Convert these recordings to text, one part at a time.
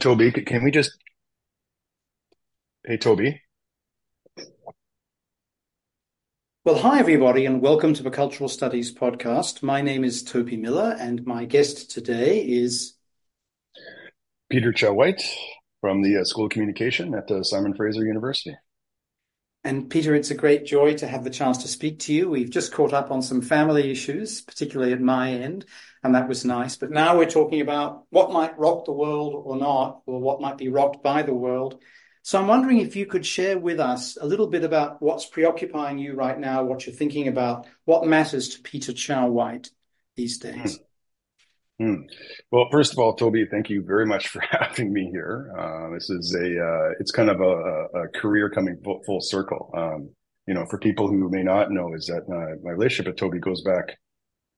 Toby, can we just, hey, Toby. Well, hi, everybody, and welcome to the Cultural Studies podcast. My name is Toby Miller, and my guest today is Peter Chow White from the uh, School of Communication at the Simon Fraser University. And Peter, it's a great joy to have the chance to speak to you. We've just caught up on some family issues, particularly at my end, and that was nice. But now we're talking about what might rock the world or not, or what might be rocked by the world. So I'm wondering if you could share with us a little bit about what's preoccupying you right now, what you're thinking about, what matters to Peter Chow White these days. Hmm. Well, first of all, Toby, thank you very much for having me here. Uh, this is a, uh, it's kind of a, a career coming full, full circle. Um, you know, for people who may not know, is that uh, my relationship with Toby goes back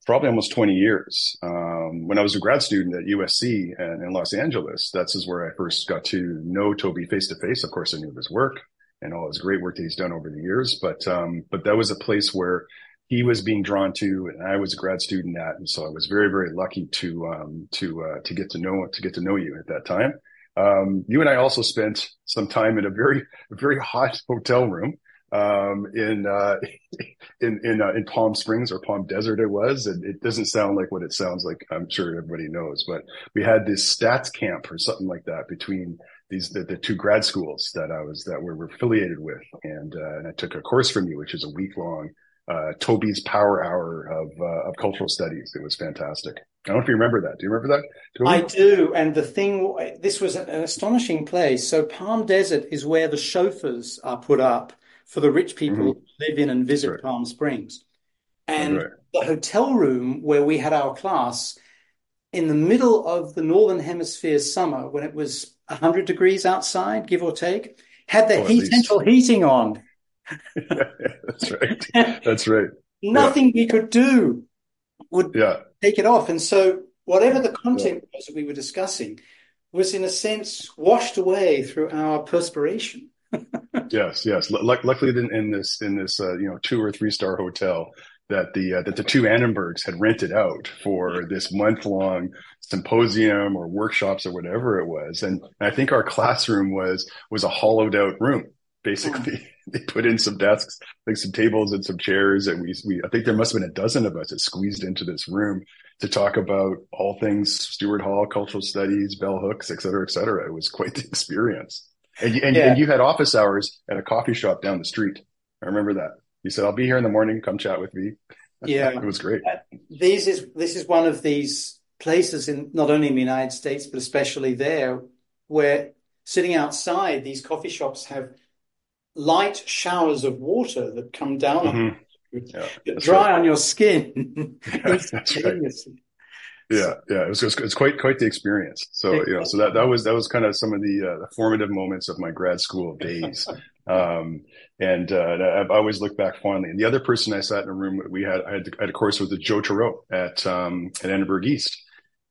probably almost 20 years. Um, when I was a grad student at USC and in Los Angeles, that's is where I first got to know Toby face to face. Of course, I knew his work and all his great work that he's done over the years, but, um, but that was a place where he was being drawn to and I was a grad student at. And so I was very, very lucky to, um, to, uh, to get to know, to get to know you at that time. Um, you and I also spent some time in a very, very hot hotel room um, in uh, in in uh, in Palm Springs or Palm Desert it was, and it doesn't sound like what it sounds like. I'm sure everybody knows, but we had this stats camp or something like that between these the, the two grad schools that I was that we were affiliated with, and uh, and I took a course from you, which is a week long. Uh, Toby's Power Hour of uh, of cultural studies. It was fantastic. I don't know if you remember that. Do you remember that? Toby? I do. And the thing, this was an astonishing place. So Palm Desert is where the chauffeurs are put up for the rich people Mhm. who live in and visit right. Palm Springs. And right. the hotel room where we had our class in the middle of the Northern Hemisphere summer when it was 100 degrees outside, give or take, had the Oh, heat central heating on. That's right. That's right. Nothing we could do would Yeah. take it off. And so whatever the content was that we were discussing was in a sense washed away through our perspiration. Yes, yes. Luck- luckily, in, in this in this uh, you know two or three star hotel that the uh, that the two Annenbergs had rented out for this month long symposium or workshops or whatever it was, and I think our classroom was was a hollowed out room. Basically, they put in some desks, like some tables and some chairs, and we we I think there must have been a dozen of us that squeezed into this room to talk about all things Stuart Hall, cultural studies, bell hooks, et cetera, et cetera. It was quite the experience. And you, and, Yeah. and you had office hours at a coffee shop down the street. I remember that. You said, I'll be here in the morning. Come chat with me. Yeah. It was great. Uh, these is this is one of these places in not only in the United States, but especially there, where sitting outside, these coffee shops have light showers of water that come down on Mhm. you, Yeah, that dry right. on your skin That's right. Yeah, yeah. It was, it was it's quite quite the experience. So you know, so that that was that was kind of some of the, uh, the formative moments of my grad school days. Um, and uh, I, I always look back fondly. And the other person I sat in a room with, we had I had, I had a course with Joe Turow at um, at Annenberg East.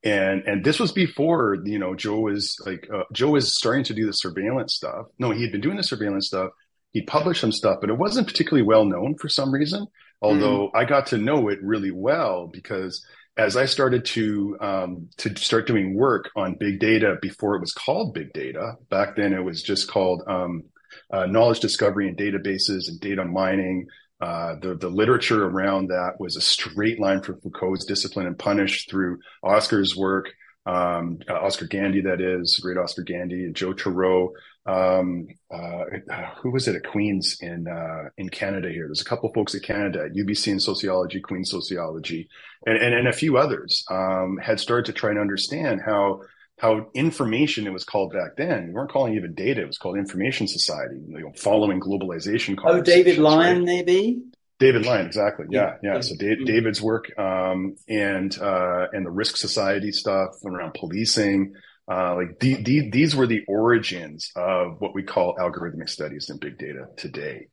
And and this was before you know Joe was like uh, Joe was starting to do the surveillance stuff. No, he had been doing the surveillance stuff. He published some stuff, but it wasn't particularly well known for some reason. Although I got to know it really well because as I started to um, to start doing work on big data before it was called big data, back then it was just called um, uh, knowledge discovery and databases and data mining. Uh, the the literature around that was a straight line from Foucault's Discipline and Punish through Oscar's work, um, uh, Oscar Gandy, that is, great Oscar Gandy, and Joe Turow. Um, uh, who was it at Queens in uh, in Canada? Here, there's a couple folks at Canada at UBC in sociology, Queen's sociology, and and, and a few others um, had started to try and understand how how information it was called back then. We weren't calling it even data; it was called information society. You know, following globalization. Oh, David Lyon, right? maybe? David Lyon, exactly. Yeah, Yeah. yeah. So Dave, Mm. David's work um, and uh, and the risk society stuff around policing, uh, like the, the, these were the origins of what we call algorithmic studies and big data today.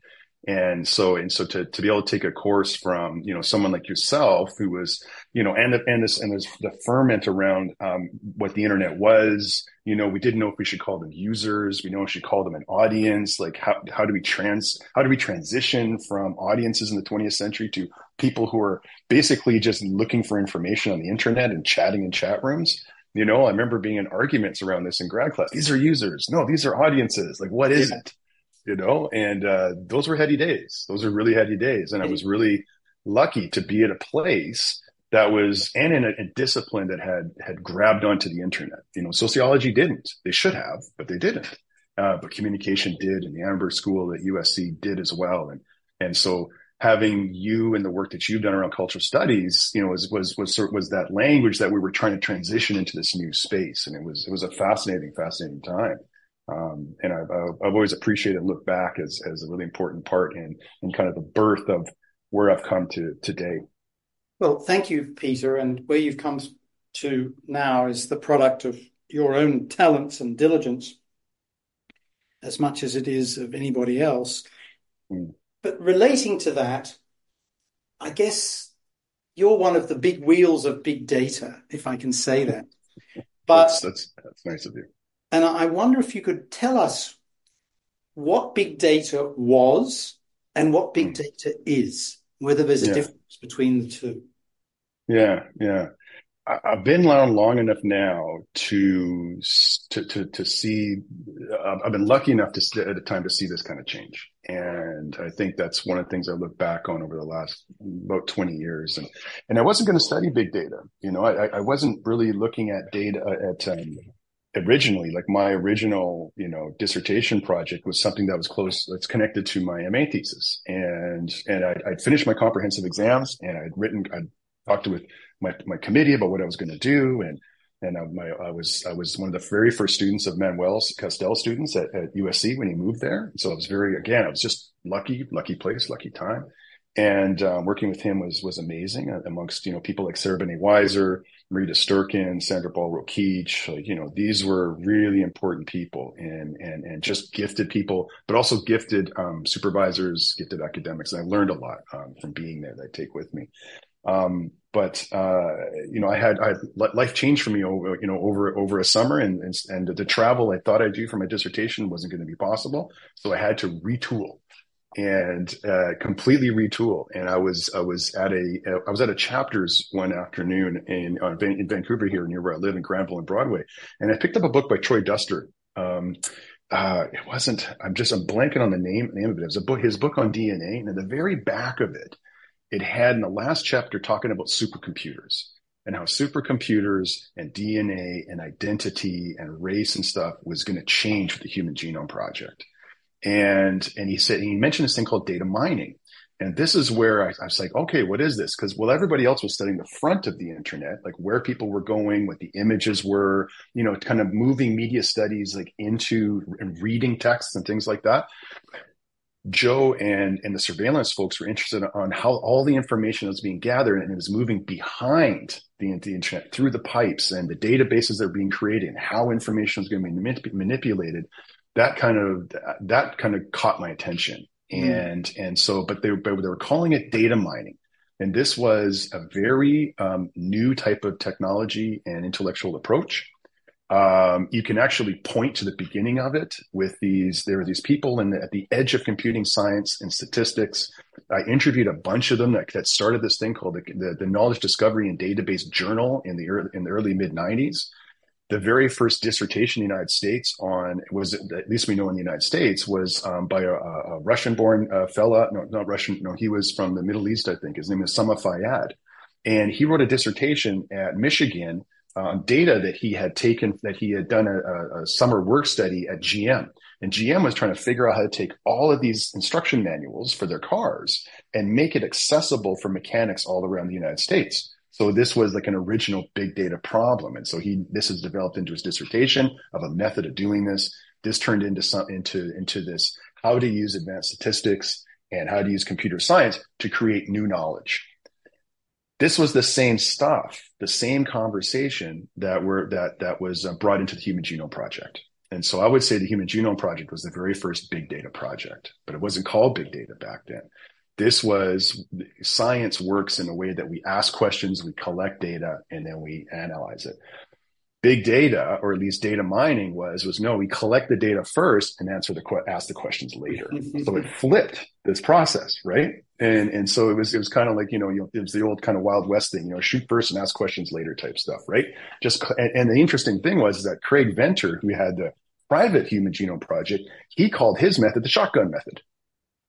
And so, and so to, to be able to take a course from, you know, someone like yourself who was, you know, and, the, and this, and there's the ferment around, um, what the internet was, you know, we didn't know if we should call them users. We know we should call them an audience. Like how, how do we trans, how do we transition from audiences in the 20th century to people who are basically just looking for information on the internet and chatting in chat rooms? You know, I remember being in arguments around this in grad class. These are users. No, these are audiences. Like, what is yeah. it? You know, and uh, those were heady days. Those are really heady days. And I was really lucky to be at a place that was and in a, a, discipline that had had grabbed onto the internet. You know, sociology didn't. They should have, but they didn't. Uh, but communication did, and the Annenberg School at USC did as well. And and so having you and the work that you've done around cultural studies, you know, was was was was that language that we were trying to transition into this new space, and it was it was a fascinating, fascinating time. Um, and I've, I've always appreciated and looked back as as a really important part in in kind of the birth of where I've come to today. Well, thank you, Peter, and where you've come to now is the product of your own talents and diligence, as much as it is of anybody else. Mm. But relating to that, I guess you're one of the big wheels of big data, if I can say that. But that's, that's, that's nice of you. And I wonder if you could tell us what big data was and what big mm. data is, whether there's a yeah. difference between the two. Yeah, yeah. I've been around long enough now to to to, to see. I've been lucky enough to at a time to see this kind of change, and I think that's one of the things I look back on over the last about twenty years. And and I wasn't going to study big data. You know, I, I wasn't really looking at data at um, originally. Like my original, you know, dissertation project was something that was close. That's connected to my MA thesis, and and I'd, I'd finished my comprehensive exams, and I'd written. I'd talked with my, my committee about what I was going to do. And, and I, my, I was, I was one of the very first students of Manuel Castells students at, at USC when he moved there. So I was very, again, I was just lucky, lucky place, lucky time. And um, working with him was was amazing uh, amongst you know people like Sarah Banet-Weiser, Marita Sturken, Sandra Ball Rokeach. Like, you know, these were really important people and and and just gifted people, but also gifted um, supervisors, gifted academics. And I learned a lot um, from being there that I take with me. Um, but uh, you know, I had, I had life changed for me over you know over over a summer, and and, the travel I thought I'd do for my dissertation wasn't going to be possible, so I had to retool and uh, completely retool. And I was I was at a I was at a chapters one afternoon in uh, in Vancouver here near where I live in Granville and Broadway, and I picked up a book by Troy Duster. Um, uh, it wasn't. I'm just I'm blanking on the name name of it. It was a book, his book on DNA, and at the very back of it, it had in the last chapter talking about supercomputers and how supercomputers and DNA and identity and race and stuff was going to change with the Human Genome Project. And and he said he mentioned this thing called data mining. And this is where I, I was like, okay, what is this? Because well, everybody else was studying the front of the internet, like where people were going, what the images were, you know, kind of moving media studies like into and reading texts and things like that. Joe and and the surveillance folks were interested on how all the information was being gathered and it was moving behind the, the internet through the pipes and the databases that are being created and how information was going to be manip- manipulated. That kind of that kind of caught my attention. Mm. And and so, but they but they were calling it data mining. And this was a very um, new type of technology and intellectual approach um, you can actually point to the beginning of it with these. There are these people in the, at the edge of computing science and statistics. I interviewed a bunch of them that, that started this thing called the, the, the, Knowledge Discovery and Database Journal in the early, in the early mid '90s. The very first dissertation in the United States on was at least we know in the United States was um, by a, a Russian-born uh, fella. No, not Russian. No, he was from the Middle East. I think his name is Sama Fayyad, and he wrote a dissertation at Michigan um, data that he had taken, that he had done a, a, summer work study at GM. And GM was trying to figure out how to take all of these instruction manuals for their cars and make it accessible for mechanics all around the United States. So this was like an original big data problem. And so he, this is developed into his dissertation of a method of doing this. This turned into some, into, into this, how to use advanced statistics and how to use computer science to create new knowledge this was the same stuff, the same conversation that were that that was uh, brought into the Human Genome Project. And so I would say the Human Genome Project was the very first big data project, but it wasn't called big data back then. This was science works in a way that we ask questions, we collect data, and then we analyze it. Big data, or at least data mining, was was no, we collect the data first and answer the ask the questions later. so it flipped this process, right? And and so it was it was kind of like you know, you know it was the old kind of wild west thing you know shoot first and ask questions later type stuff right? Just and, and the interesting thing was that Craig Venter who had the private human genome project he called his method the shotgun method.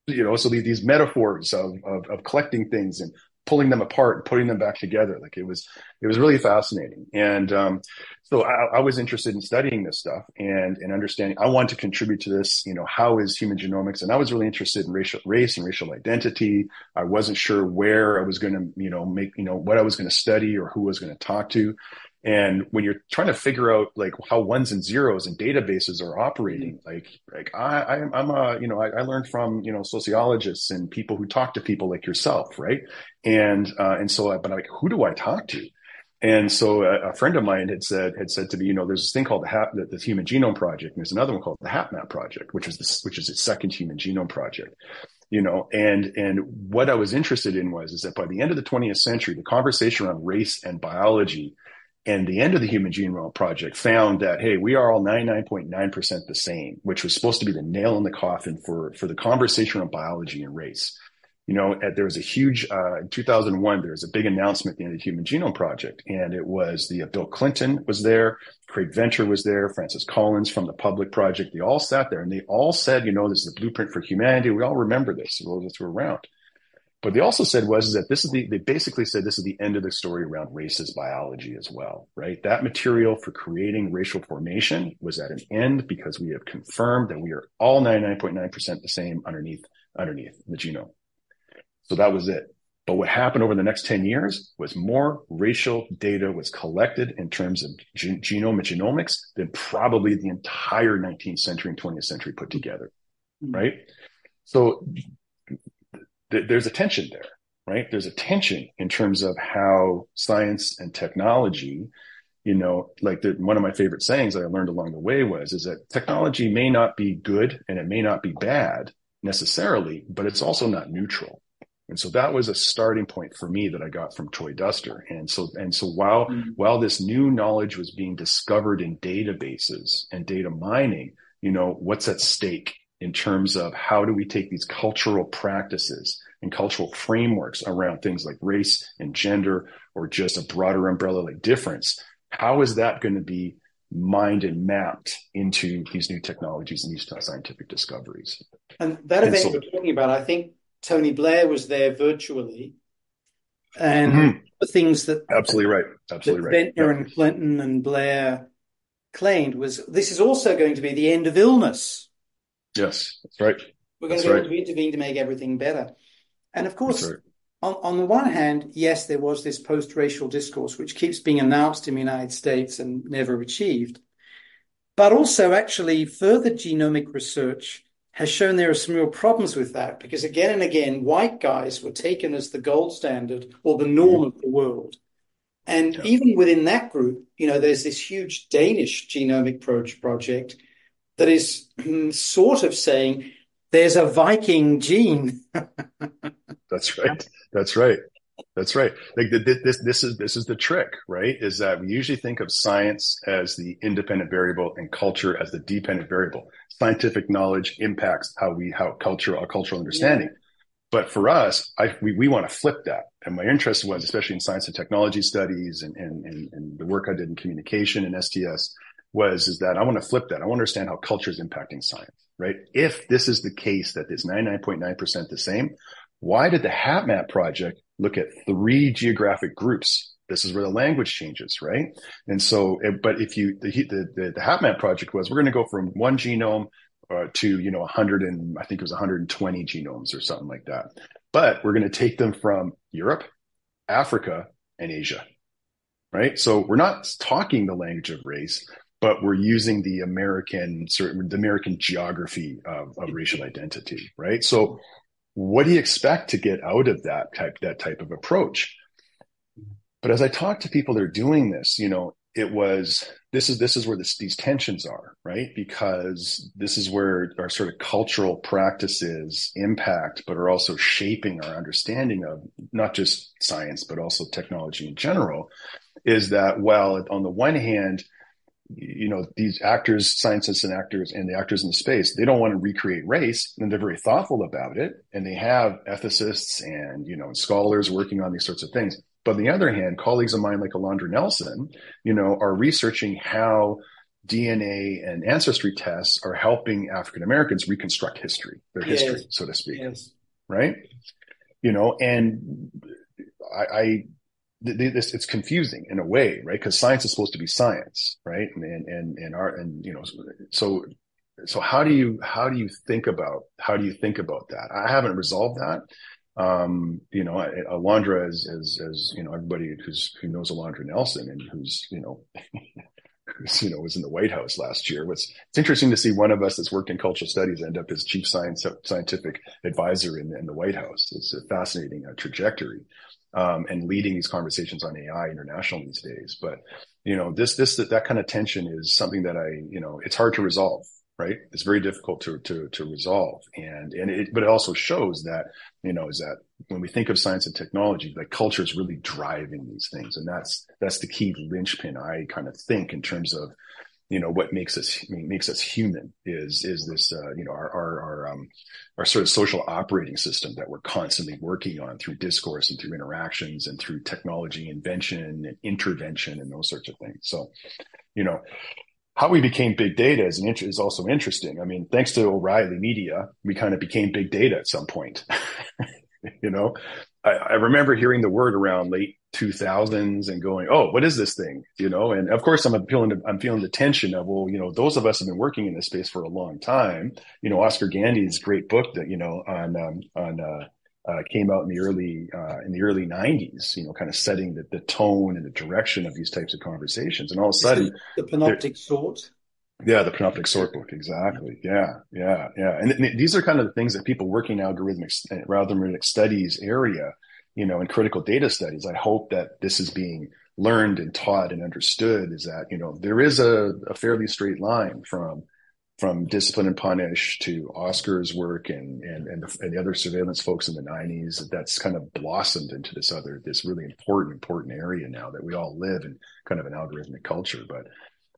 You know so these, metaphors of, of, of collecting things and pulling them apart and putting them back together. Like it was it was really fascinating. And um, so I, I, was interested in studying this stuff and and understanding i wanted to contribute to this you know how is human genomics? And i was really interested in racial race and racial identity. I wasn't sure where i was going to you know make you know what i was going to study or who i was going to talk to and when you're trying to figure out like how ones and zeros and databases are operating, mm-hmm. like like I, I'm a you know I, I learned from you know sociologists and people who talk to people like yourself, right? And uh, and so, uh, but I'm like, who do I talk to? And so a, a, friend of mine had said had said to me, you know, there's this thing called the, HAP, the, the Human Genome Project, and there's another one called the HapMap Project, which is this, which is its second Human Genome Project. You know, and and what I was interested in was is that by the end of the 20th century, the conversation around race and biology and the end of the Human Genome Project found that, hey, we are all 99.9% the same, which was supposed to be the nail in the coffin for, for the conversation on biology and race. You know, there was a huge, uh, in 2001, there was a big announcement at the end of the Human Genome Project. And it was the uh, Bill Clinton was there, Craig Venter was there, Francis Collins from the Public Project. They all sat there and they all said, you know, this is the blueprint for humanity. We all remember this, those of us were around. But they also said was is that this is the they basically said this is the end of the story around racist biology as well, right? That material for creating racial formation was at an end because we have confirmed that we are all 99.9% the same underneath underneath the genome. So that was it. But what happened over the next 10 years was more racial data was collected in terms of gen- genome and genomics than probably the entire 19th century and 20th century put together. Mm-hmm. Right. So th- there's a tension there, right? There's a tension in terms of how science and technology, you know, like the, one of my favorite sayings that I learned along the way was, is that technology may not be good and it may not be bad necessarily, but it's also not neutral. And so that was a starting point for me that I got from Troy Duster. And so, and so while, mm-hmm. while this new knowledge was being discovered in databases and data mining, you know, what's at stake in terms of how do we take these cultural practices and cultural frameworks around things like race and gender or just a broader umbrella like difference. How is that going to be mined and mapped into these new technologies and these scientific discoveries? And that event so, you're talking about i think tony blair was there virtually and mm-hmm. the things that absolutely right. Absolutely right. Venter and clinton and blair claimed was this is also going to be the end of illness. Yes, that's right. We're going that's to be able to intervene to make everything better. And of course, on, on the one hand, yes, there was this post-racial discourse, which keeps being announced in the United States and never achieved. But also, actually, further genomic research has shown there are some real problems with that because again and again, white guys were taken as the gold standard or the norm mm-hmm. of the world. And yeah. even within that group, you know, there's this huge Danish genomic project that is sort of saying there's a Viking gene. That's right. That's right. That's right. Like the, this, this is this is the trick, right? Is that we usually think of science as the independent variable and culture as the dependent variable. Scientific knowledge impacts how we how culture our cultural understanding. Yeah. But for us, I, we, we want to flip that. And my interest was, especially in science and technology studies and, and, and, and the work I did in communication and STS, was is that I want to flip that. I want to understand how culture is impacting science, right? If this is the case that is 99.9% the same, why did the HapMap project look at three geographic groups? This is where the language changes, right? And so, but if you, the, the, the HapMap project was, we're going to go from one genome uh, to, you know, 100 and I think it was 120 genomes or something like that. But we're going to take them from Europe, Africa, and Asia right? So we're not talking the language of race, but we're using the American certain the American geography of, of racial identity, right? So what do you expect to get out of that type that type of approach? But as I talk to people that are doing this, you know, it was this is this is where this, these tensions are, right? Because this is where our sort of cultural practices impact, but are also shaping our understanding of not just science, but also technology in general. Is that well, on the one hand, you know, these actors, scientists and actors and the actors in the space, they don't want to recreate race and they're very thoughtful about it. And they have ethicists and, you know, scholars working on these sorts of things. But on the other hand, colleagues of mine like Alondra Nelson, you know, are researching how DNA and ancestry tests are helping African Americans reconstruct history, their yes. history, so to speak. Yes. Right. You know, and I, I this it's confusing in a way, right? Because science is supposed to be science, right? And and and our and you know, so so how do you how do you think about how do you think about that? I haven't resolved that. Um, you know, Alondra, as as as you know, everybody who's who knows Alondra Nelson and who's you know. who's, you know, was in the White House last year. It's, it's interesting to see one of us that's worked in cultural studies end up as chief science scientific advisor in, in the White House. It's a fascinating uh, trajectory um, and leading these conversations on AI international these days. But you know, this this that kind of tension is something that I you know it's hard to resolve. Right, it's very difficult to to to resolve, and and it, but it also shows that you know is that when we think of science and technology, like culture is really driving these things, and that's that's the key linchpin I kind of think in terms of you know what makes us makes us human is is this uh, you know our our our, um, our sort of social operating system that we're constantly working on through discourse and through interactions and through technology invention and intervention and those sorts of things. So, you know, how we became big data is, an, is also interesting. I mean, thanks to O'Reilly Media, we kind of became big data at some point. you know, I, I remember hearing the word around late 2000s and going, oh, what is this thing? You know, and of course I'm feeling I'm feeling the tension of well, you know, those of us have been working in this space for a long time. You know, Oscar Gandy's great book that you know on um, on uh, uh, came out in the early uh, in the early 90s. You know, kind of setting the, the tone and the direction of these types of conversations. And all of a sudden, the, the panoptic sort. Yeah, the panoptic sort book, exactly. Yeah, yeah, yeah. And, these are kind of the things that people working in algorithmic, eh, algorithmic studies area you know, in critical data studies, I hope that this is being learned and taught and understood is that, you know, there is a, a fairly straight line from, from discipline and punish to Oscar's work and, and, and the, and the other surveillance folks in the nineties that's kind of blossomed into this other, this really important, important area now that we all live in kind of an algorithmic culture. But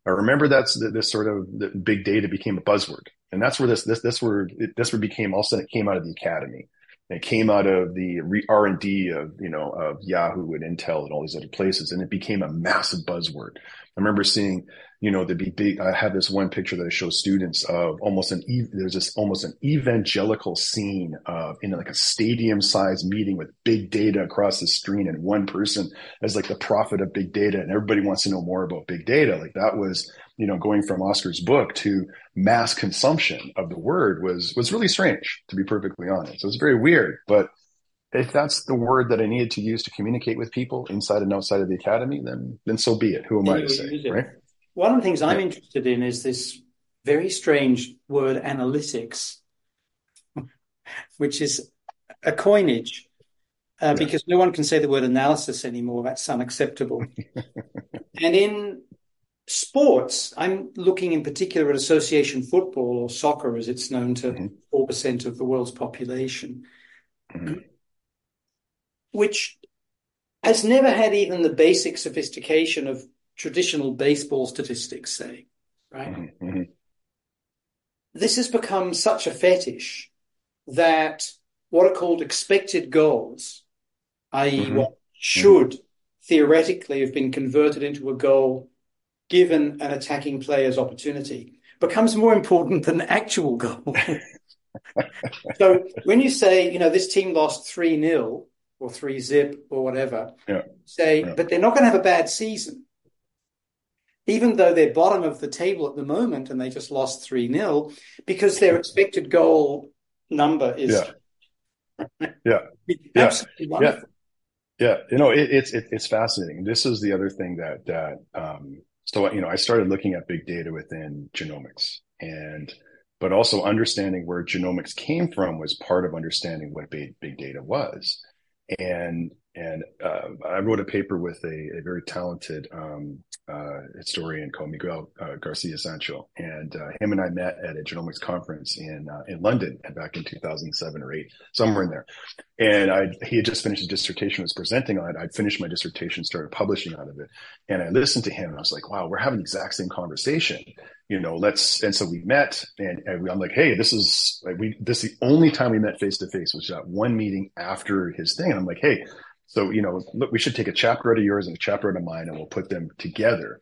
I remember that's this sort of big data became a buzzword. And that's where this, this, this word, this word became all of a sudden it came out of the academy it came out of the R and D of you know of Yahoo and Intel and all these other places, and it became a massive buzzword. I remember seeing, you know, the big, big. I have this one picture that I show students of almost an there's this almost an evangelical scene of in like a stadium sized meeting with big data across the screen, and one person as like the prophet of big data, and everybody wants to know more about big data. Like that was you know, going from Oscar's book to mass consumption of the word was was really strange, to be perfectly honest. It was very weird, but if that's the word that I needed to use to communicate with people inside and outside of the academy, then then so be it. Who am I to say, right? One of the things I'm yeah. interested in is this very strange word analytics, which is a coinage. Uh, yeah. Because no one can say the word analysis anymore. That's unacceptable. and in sports, I'm looking in particular at association football or soccer, as it's known to mm-hmm. 4 percent of the world's population, mm-hmm. Which has never had even the basic sophistication of traditional baseball statistics, say, right? Mm-hmm. mm-hmm. This has become such a fetish that what are called expected goals, i.e., mm-hmm. what should mm-hmm. theoretically have been converted into a goal given an attacking player's opportunity becomes more important than the actual goal. so when you say, you know, this team lost 3 0 or 3 zip or whatever, yeah. say, yeah. but they're not going to have a bad season. Even though they're bottom of the table at the moment and they just lost 3 0, because their expected goal number is. Yeah. yeah. Absolutely yeah. wonderful. Yeah. yeah. You know, it, it's, it, it's fascinating. This is the other thing that, that, um, so, you know, I started looking at big data within genomics and, but also understanding where genomics came from was part of understanding what big, big data was. And, and uh, I wrote a paper with a, a very talented um, uh, historian called Miguel uh, Garcia Sancho, and uh, him and I met at a genomics conference in uh, in London back in 2007 or eight, somewhere in there. And I he had just finished his dissertation, was presenting on it. I'd finished my dissertation, started publishing out of it, and I listened to him, and I was like, "Wow, we're having the exact same conversation." You know, let's. And so we met, and, and I'm like, "Hey, this is like we this is the only time we met face to face was that one meeting after his thing." And I'm like, "Hey." So, you know, look, we should take a chapter out of yours and a chapter out of mine and we'll put them together.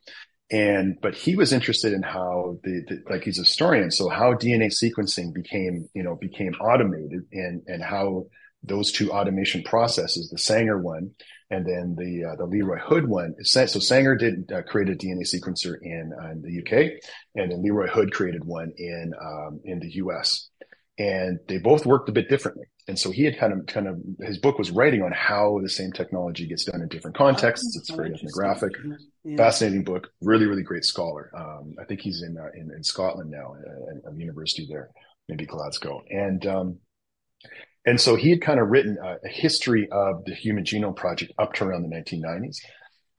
And, but he was interested in how the, the, like he's a historian. So how DNA sequencing became, you know, became automated and, and how those two automation processes, the Sanger one and then the, uh, the Leroy Hood one. So Sanger did uh, create a DNA sequencer in, uh, in the UK and then Leroy Hood created one in, um, in the US and they both worked a bit differently. And so he had kind of, kind of, his book was writing on how the same technology gets done in different contexts. Oh, it's very ethnographic, yeah. fascinating book, really, really great scholar. Um, I think he's in, uh, in, in, Scotland now at, a university there, maybe Glasgow. And, um, and so he had kind of written a, a history of the Human Genome Project up to around the 1990s.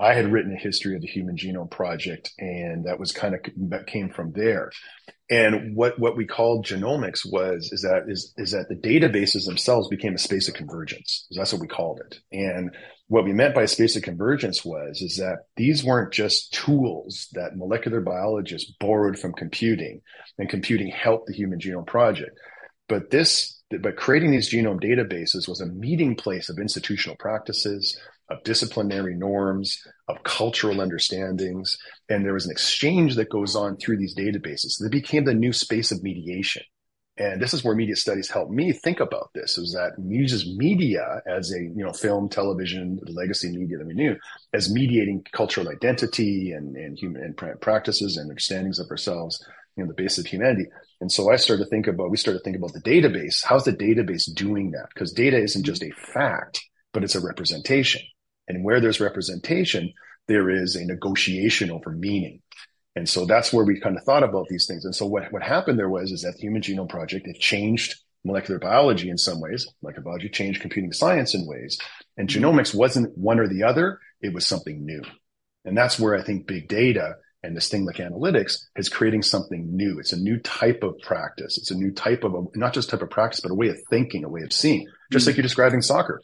I had written a history of the Human Genome Project, and that was kind of that came from there. And what what we called genomics was is that is is that the databases themselves became a space of convergence. That's what we called it. And what we meant by space of convergence was is that these weren't just tools that molecular biologists borrowed from computing, and computing helped the Human Genome Project. But this, but creating these genome databases was a meeting place of institutional practices, of disciplinary norms, of cultural understandings. And there was an exchange that goes on through these databases. They became the new space of mediation. And this is where media studies helped me think about this is that uses media as a, you know, film, television, legacy media that we knew as mediating cultural identity and, and human and practices and understandings of ourselves, you know, the base of humanity. And so I started to think about, we started to think about the database. How's the database doing that? Because data isn't just a fact, but it's a representation. And where there's representation, there is a negotiation over meaning. And so that's where we kind of thought about these things. And so what, what happened there was is that the Human Genome Project, it changed molecular biology in some ways. Molecular biology changed computing science in ways. And genomics wasn't one or the other. It was something new. And that's where I think big data and this thing like analytics is creating something new. It's a new type of practice. It's a new type of, a, not just type of practice, but a way of thinking, a way of seeing, just mm-hmm. like you're describing soccer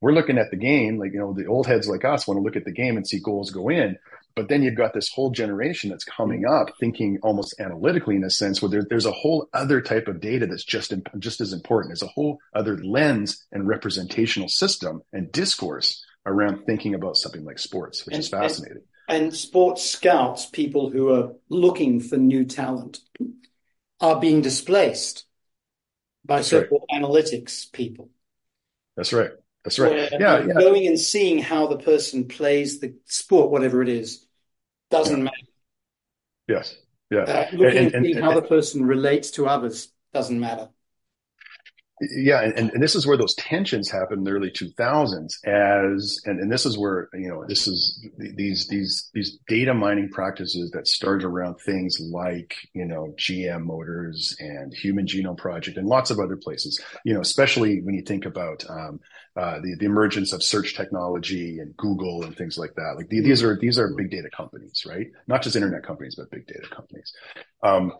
we're looking at the game, like, you know, the old heads like us want to look at the game and see goals go in. But then you've got this whole generation that's coming up thinking almost analytically in a sense where there, there's a whole other type of data that's just, just as important. There's a whole other lens and representational system and discourse around thinking about something like sports, which and, is fascinating. And, and sports scouts, people who are looking for new talent, are being displaced by so-called right. analytics people. That's right. That's right. Yeah, yeah, Going and seeing how the person plays the sport, whatever it is, doesn't yeah. matter. Yes. Yeah. Uh, looking and, and, and how the person relates to others doesn't matter yeah, and, and this is where those tensions happened in the early 2000s as, and, and this is where, you know, this is these, these, these data mining practices that started around things like, you know, GM Motors and Human Genome Project and lots of other places, you know, especially when you think about, um, uh, the, the emergence of search technology and Google and things like that. Like the, these are, these are big data companies, right? Not just internet companies, but big data companies. Um,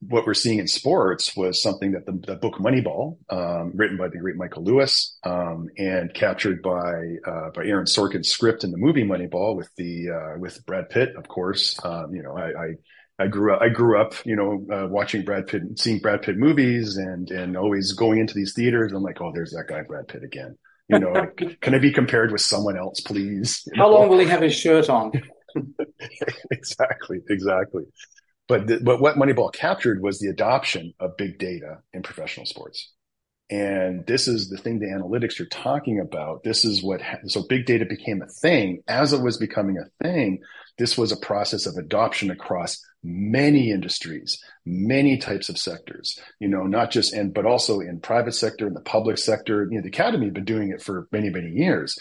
what we're seeing in sports was something that the, the book Moneyball, um, written by the great Michael Lewis, um, and captured by uh, by Aaron Sorkin's script in the movie Moneyball with the uh, with Brad Pitt, of course. Um, you know, I, I, I grew up I grew up, you know, uh, watching Brad Pitt, seeing Brad Pitt movies, and and always going into these theaters. I'm like, oh, there's that guy Brad Pitt again. You know, can I be compared with someone else, please? How long will he have his shirt on? exactly, exactly. But, the, but what Moneyball captured was the adoption of big data in professional sports. And this is the thing, the analytics you're talking about. This is what, so big data became a thing. As it was becoming a thing, this was a process of adoption across many industries, many types of sectors, you know, not just, in, but also in private sector, in the public sector. You know, the academy had been doing it for many, many years.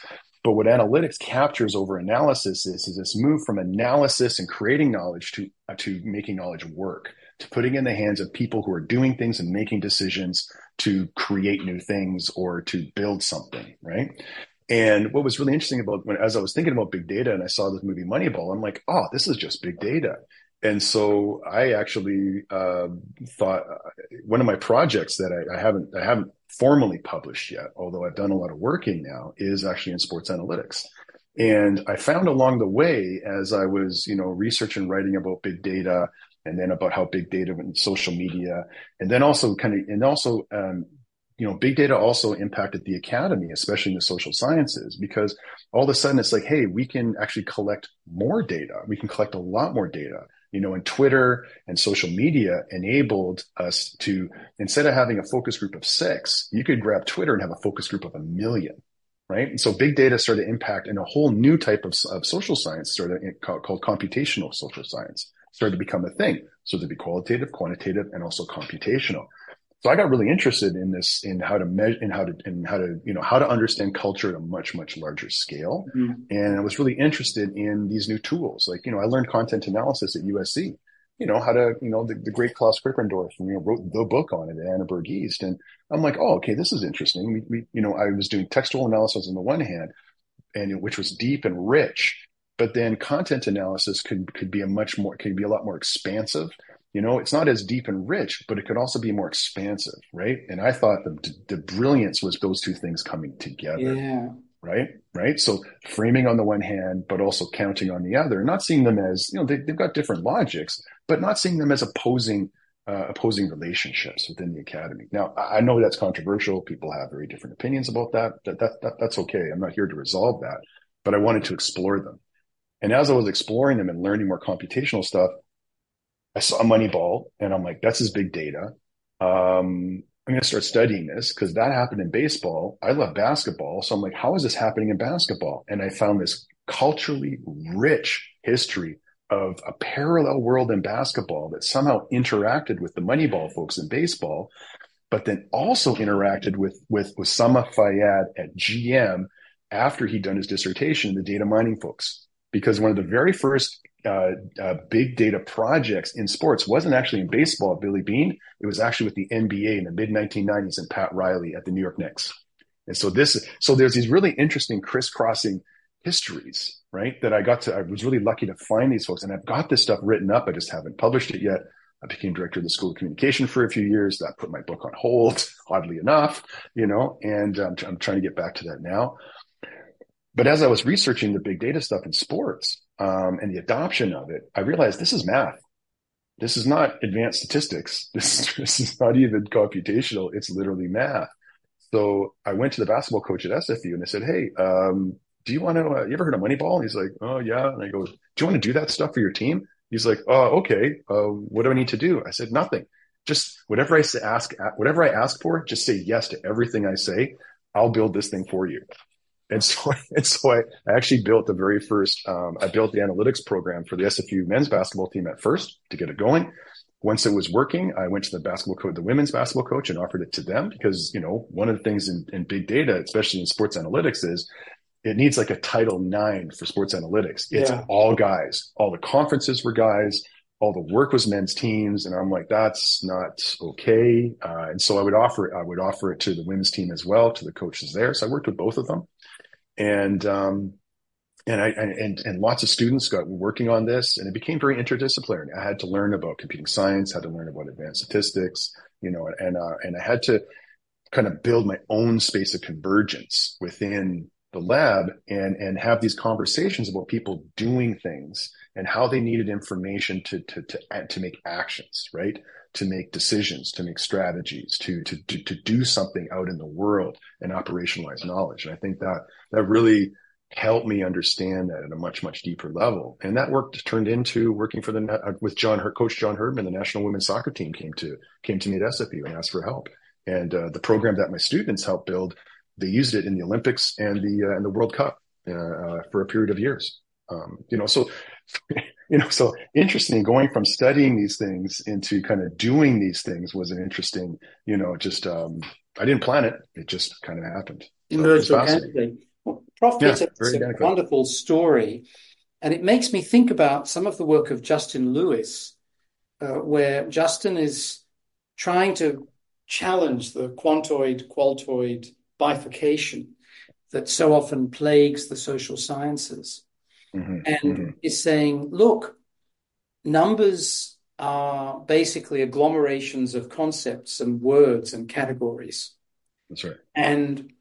But what analytics captures over analysis is, is this move from analysis and creating knowledge to, uh, to making knowledge work, to putting in the hands of people who are doing things and making decisions to create new things or to build something, right? And what was really interesting about when, as I was thinking about big data and I saw this movie Moneyball, I'm like, oh, this is just big data. And so I actually uh, thought uh, one of my projects that I, I, haven't I haven't formally published yet, although I've done a lot of working now, is actually in sports analytics. And I found along the way, as I was, you know, researching, and writing about big data, and then about how big data and social media, and then also kind of, and also, um, you know, big data also impacted the academy, especially in the social sciences, because all of a sudden it's like, hey, we can actually collect more data. We can collect a lot more data you know, and Twitter and social media enabled us to, instead of having a focus group of six, you could grab Twitter and have a focus group of a million, right? And so big data started to impact and a whole new type of, of social science started called, called computational social science started to become a thing. So there'd be qualitative, quantitative, and also computational so I got really interested in this, in how to measure, in how to, in how to, you know, how to understand culture at a much, much larger scale. Mm-hmm. And I was really interested in these new tools. Like, you know, I learned content analysis at USC, you know, how to, you know, the, the great Klaus Krippendorff, you know, wrote the book on it at Annenberg East. And I'm like, oh, okay, this is interesting. We, we, you know, I was doing textual analysis on the one hand, and which was deep and rich, but then content analysis could, could be a much more, could be a lot more expansive you know it's not as deep and rich but it could also be more expansive right? And i thought the, the brilliance was those two things coming together. Yeah. Right? Right? So framing on the one hand but also counting on the other not seeing them as you know they, have got different logics but not seeing them as opposing uh, opposing relationships within the academy. Now i know that's controversial. People have very different opinions about that. That, that, that that's okay. I'm not here to resolve that but i wanted to explore them. And as i was exploring them and learning more computational stuff I saw Moneyball and I'm like, that's his big data. Um, I'm going to start studying this because that happened in baseball. I love basketball. So I'm like, how is this happening in basketball? And I found this culturally rich history of a parallel world in basketball that somehow interacted with the Moneyball folks in baseball, but then also interacted with, with Usama Fayyad at GM after he'd done his dissertation, the data mining folks. Because one of the very first uh, uh, big data projects in sports wasn't actually in baseball Billy Beane. It was actually with the NBA in the mid 1990s and Pat Riley at the New York Knicks. And so this, is so there's these really interesting crisscrossing histories, right? That I got to, I was really lucky to find these folks and I've got this stuff written up. I just haven't published it yet. I became director of the School of Communication for a few years. That put my book on hold, oddly enough, you know, and I'm trying to get back to that now. But as I was researching the big data stuff in sports um, and the adoption of it, I realized this is math. This is not advanced statistics. This is, this is not even computational. It's literally math. So I went to the basketball coach at SFU and I said, Hey, um, do you want to, uh, you ever heard of Moneyball? And he's like, Oh yeah. And I go, do you want to do that stuff for your team? He's like, Oh, okay. Uh, what do I need to do? I said, nothing. Just whatever I say, ask, whatever I ask for, just say yes to everything I say. I'll build this thing for you. And so, and so I, I actually built the very first, um, I built the analytics program for the SFU men's basketball team at first to get it going. Once it was working, I went to the basketball coach, the women's basketball coach and offered it to them because, you know, one of the things in, in big data, especially in sports analytics is it needs like a title nine for sports analytics. It's yeah. all guys. All the conferences were guys. All the work was men's teams. And I'm like, that's not okay. Uh, and so I would offer it, I would offer it to the women's team as well, to the coaches there. So I worked with both of them and um, and I and and lots of students got working on this, and it became very interdisciplinary. I had to learn about computing science, had to learn about advanced statistics, you know, and uh, and I had to kind of build my own space of convergence within the lab and and have these conversations about people doing things and how they needed information to to to to make actions, right? To make decisions, to make strategies, to to to, to do something out in the world and operationalize knowledge. And I think that that really helped me understand that at a much much deeper level. And that work turned into working for the uh, with John coach John Herdman, the national women's soccer team came to came to me at SFU and asked for help. And uh, the program that my students helped build they used it in the Olympics and the uh, and the World Cup uh, uh, for a period of years. Um, you know, so you know, so interesting. Going from studying these things into kind of doing these things was an interesting. You know, just um, I didn't plan it; it just kind of happened. Emerged organically. Well, Prof. Yeah, it's a wonderful story, and it makes me think about some of the work of Justin Lewis, uh, where Justin is trying to challenge the quantoid qualtoid bifurcation that so often plagues the social sciences Mm-hmm. and Mm-hmm. is saying, look, numbers are basically agglomerations of concepts and words and categories. That's right. And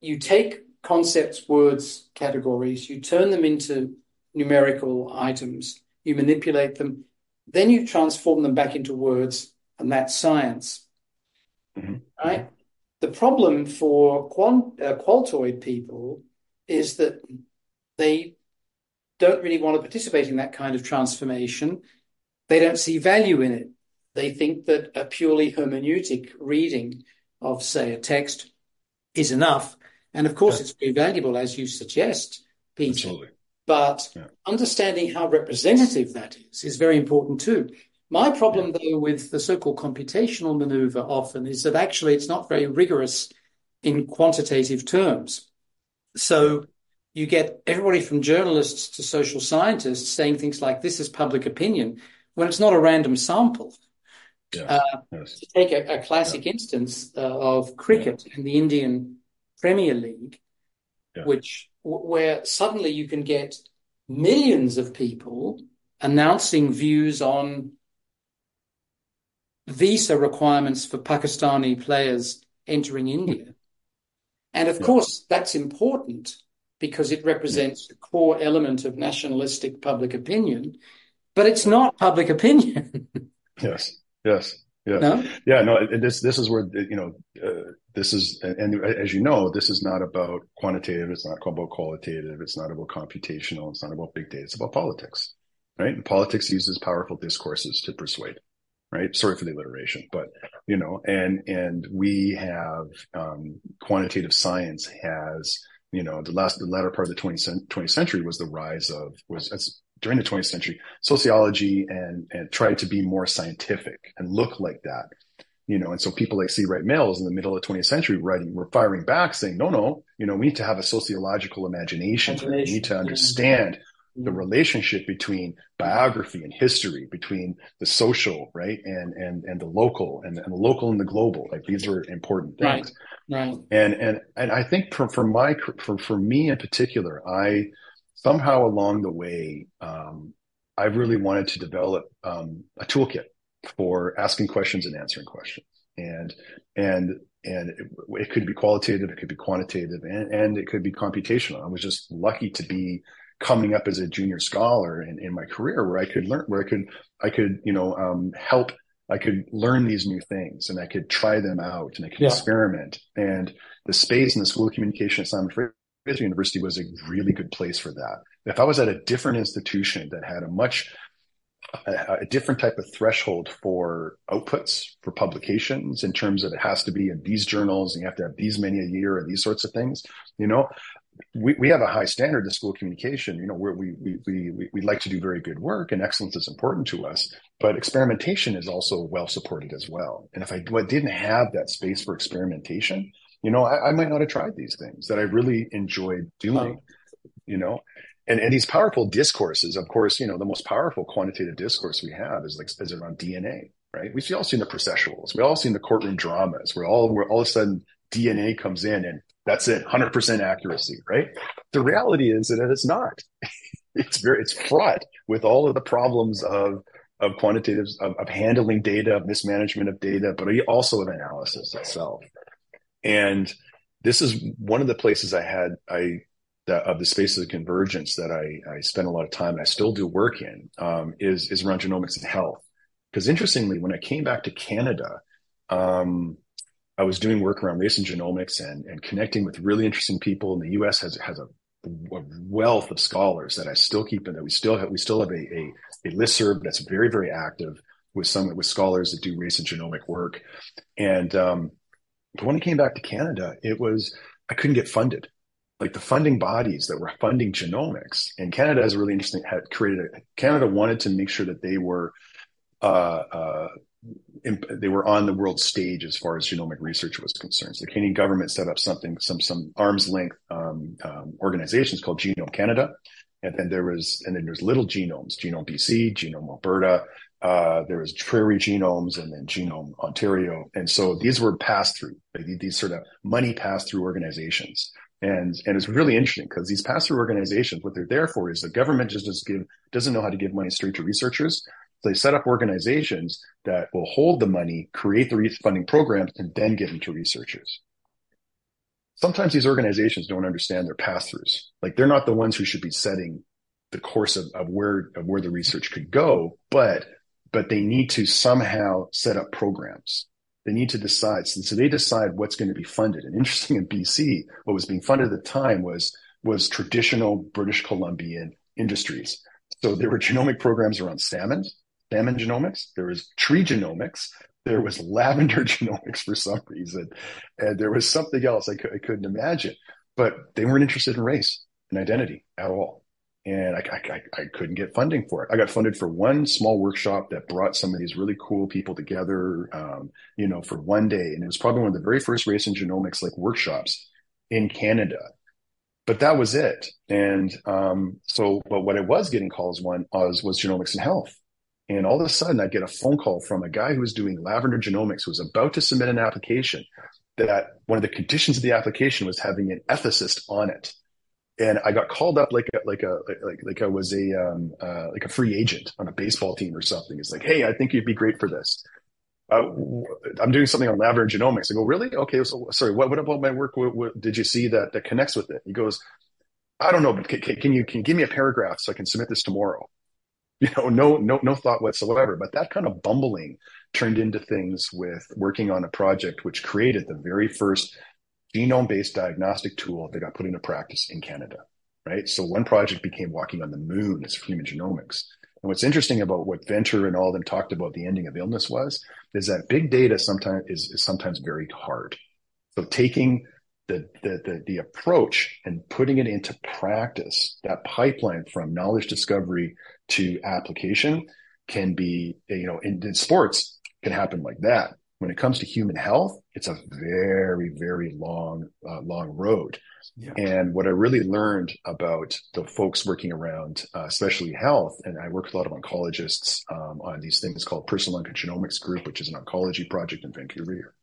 you take concepts, words, categories, you turn them into numerical items, you manipulate them, then you transform them back into words, and that's science. Mhm. Right? The problem for quant, uh, qualtoid people is that they don't really want to participate in that kind of transformation. They don't see value in it. They think that a purely hermeneutic reading of, say, a text is enough. And of course, Yeah. it's very valuable, as you suggest, Peter. Absolutely. But Yeah. understanding how representative that is is very important too. My problem, though, with the so-called computational maneuver often is that actually it's not very rigorous in quantitative terms. So you get everybody from journalists to social scientists saying things like this is public opinion when it's not a random sample. Yes. Uh, yes. To take a, a classic instance uh, of cricket and the Indian Premier League, Yeah. which where suddenly you can get millions of people announcing views on visa requirements for Pakistani players entering India. And of Yeah. course, that's important because it represents a core element of nationalistic public opinion, but it's not public opinion. Yes. Yes. Yeah. no? Yeah, no, this this is where you know uh, this is, and as you know, this is not about quantitative. It's not about qualitative. It's not about computational. It's not about big data. It's about politics, right? And politics uses powerful discourses to persuade, right? Sorry for the alliteration, but you know, and and we have um, quantitative science has you know the last the latter part of the 20th, 20th century was the rise of was during the 20th century sociology and and tried to be more scientific and look like that you know and so people like c wright mills in the middle of the 20th century writing were firing back saying no no you know we need to have a sociological imagination, we need to yeah. The relationship between biography and history between the social right and and and the local and, and the local and the global. Like these are important things. Right. and and and I think for for my for for me in particular, I somehow along the way, um, I really wanted to develop um, a toolkit for asking questions and answering questions, and and and it, it could be qualitative, it could be quantitative, and and it could be computational. I was just lucky to be coming up as a junior scholar in, in my career where I could learn where I could I could you know um, help I could learn these new things and I could try them out and I could Yeah. experiment. And the space in the School of Communication at Simon Fraser University was a really good place for that. If I was at a different institution that had a much a, a different type of threshold for outputs for publications in terms of it has to be in these journals and you have to have these many a year and these sorts of things, you know, we, we have a high standard in school communication, you know, where we, we, we, we, we like to do very good work and excellence is important to us, but experimentation is also well supported as well. And if I didn't have that space for experimentation, you know, I, I might not have tried these things that I really enjoyed doing, you know, and, and these powerful discourses, of course, you know, the most powerful quantitative discourse we have is like, is around DNA, right? We've all seen the procedurals. We've all seen the courtroom dramas where all, where all of a sudden DNA comes in and that's it, 100% accuracy, right? The reality is that it's not. it's very, it's fraught with all of the problems of, of quantitative, of, of handling data, of mismanagement of data, but also of analysis itself. And this is one of the places I had, I, of the spaces of convergence that I, I spent a lot of time and I still do work in, um, is, is around genomics and health. Because interestingly, when I came back to Canada, um, I was doing work around race and genomics and, and connecting with really interesting people. And the U.S. has has a, a wealth of scholars that I still keep and that we still have we still have a, a, a listserv that's very very active with some with scholars that do race and genomic work. And um, but when I came back to Canada, it was I couldn't get funded. Like the funding bodies that were funding genomics, and Canada has a really interesting had created. A, Canada wanted to make sure that they were uh, uh, they were on the world stage as far as genomic research was concerned. So the Canadian government set up something, some some arm's length um, um, organizations called Genome Canada, and then there was and then there's little genomes, Genome BC, Genome Alberta. Uh, there was Prairie Genomes and then Genome Ontario, and so these were pass through these sort of money pass through organizations. And and it's really interesting because these pass-through organizations, what they're there for is the government just does give doesn't know how to give money straight to researchers. So they set up organizations that will hold the money, create the funding programs, and then give them to researchers. Sometimes these organizations don't understand their pass-throughs. Like they're not the ones who should be setting the course of, of where of where the research could go, but but they need to somehow set up programs they need to decide. So, so they decide what's going to be funded. And interesting in BC, what was being funded at the time was was traditional British Columbian industries. So there were genomic programs around salmon, salmon genomics. There was tree genomics. There was lavender genomics for some reason, and there was something else I, couldn't imagine. But they weren't interested in race and identity at all and I, I, I, couldn't get funding for it. I got funded for one small workshop that brought some of these really cool people together, um, you know, for one day. And it was probably one of the very first race and genomics like workshops in Canada. But that was it. And um, so, but what I was getting calls one was, was genomics and health. And all of a sudden, I get a phone call from a guy who was doing lavender genomics, who was about to submit an application. That one of the conditions of the application was having an ethicist on it and I got called up like a, like a like like I was a um, uh, like a free agent on a baseball team or something. It's like, hey, I think you'd be great for this. Uh, I'm doing something on lavender genomics. I go, really? Okay, so sorry. What, what about my work? What, what, did you see that that connects with it? He goes, I don't know, but can, can you can you give me a paragraph so I can submit this tomorrow? You know, no no no thought whatsoever. But that kind of bumbling turned into things with working on a project which created the very first genome based diagnostic tool that got put into practice in Canada, right? So one project became walking on the moon as human genomics. And what's interesting about what Venter and all of them talked about the ending of illness was, is that big data sometimes is, is sometimes very hard. So taking the, the, the, the approach and putting it into practice, that pipeline from knowledge discovery to application can be, you know, in, in sports can happen like that. When it comes to human health, it's a very, very long, uh, long road. Yeah. And what I really learned about the folks working around, uh, especially health, and I work with a lot of oncologists um, on these things called Personal Genomics Group, which is an oncology project in Vancouver.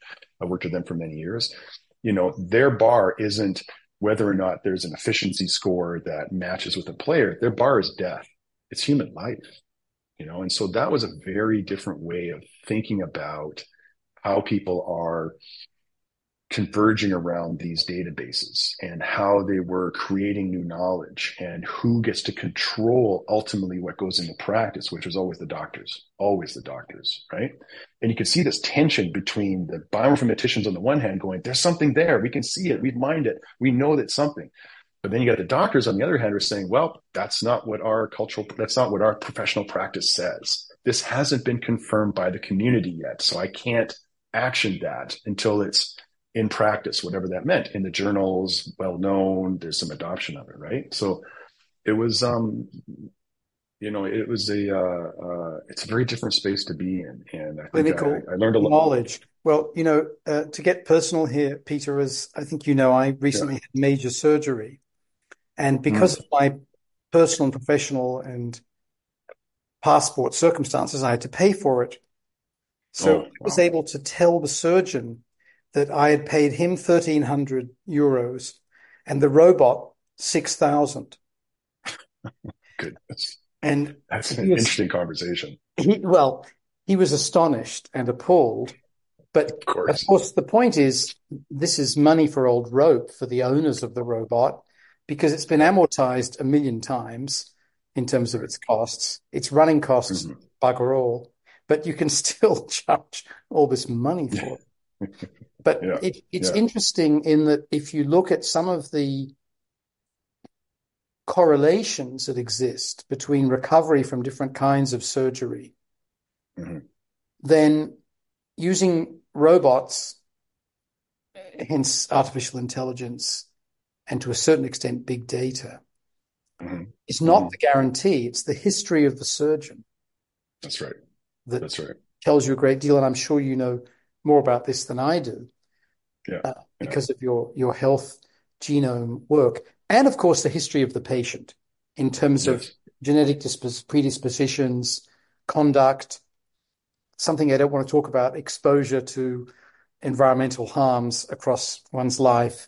I worked with them for many years. You know, their bar isn't whether or not there's an efficiency score that matches with a player. Their bar is death. It's human life. You know, and so that was a very different way of thinking about how people are converging around these databases and how they were creating new knowledge and who gets to control ultimately what goes into practice, which was always the doctors, always the doctors, right? And you can see this tension between the bioinformaticians on the one hand going, there's something there. We can see it. We've mined it. We know that something. But then you got the doctors on the other hand are saying, well, that's not what our cultural, that's not what our professional practice says. This hasn't been confirmed by the community yet. So I can't action that until it's in practice, whatever that meant. In the journals, well known, there's some adoption of it, right? So it was, um, you know, it was a, uh, uh, it's a very different space to be in, and I clinical I, I, learned a lot. Knowledge. Well, you know, uh, to get personal here, Peter, as I think you know, I recently yeah. had major surgery, and because mm. of my personal and professional and passport circumstances, I had to pay for it. So oh, I was able to tell the surgeon that I had paid him 1300 euros and the robot 6000. Goodness. And that's an was, interesting conversation. He, well, he was astonished and appalled. But of course. of course, the point is this is money for old rope for the owners of the robot because it's been amortized a million times in terms of its costs. Its running costs mm-hmm. bugger all but you can still charge all this money for it. But yeah, it, it's yeah. interesting in that if you look at some of the correlations that exist between recovery from different kinds of surgery, mm-hmm. then using robots, hence artificial intelligence, and to a certain extent, big data, mm-hmm. is not mm-hmm. the guarantee. It's the history of the surgeon. That's right that That's right. tells you a great deal. And I'm sure you know more about this than I do. Yeah. Uh, because yeah. of your, your health genome work. And of course, the history of the patient in terms yes. of genetic predispositions, conduct, something I don't want to talk about, exposure to environmental harms across one's life,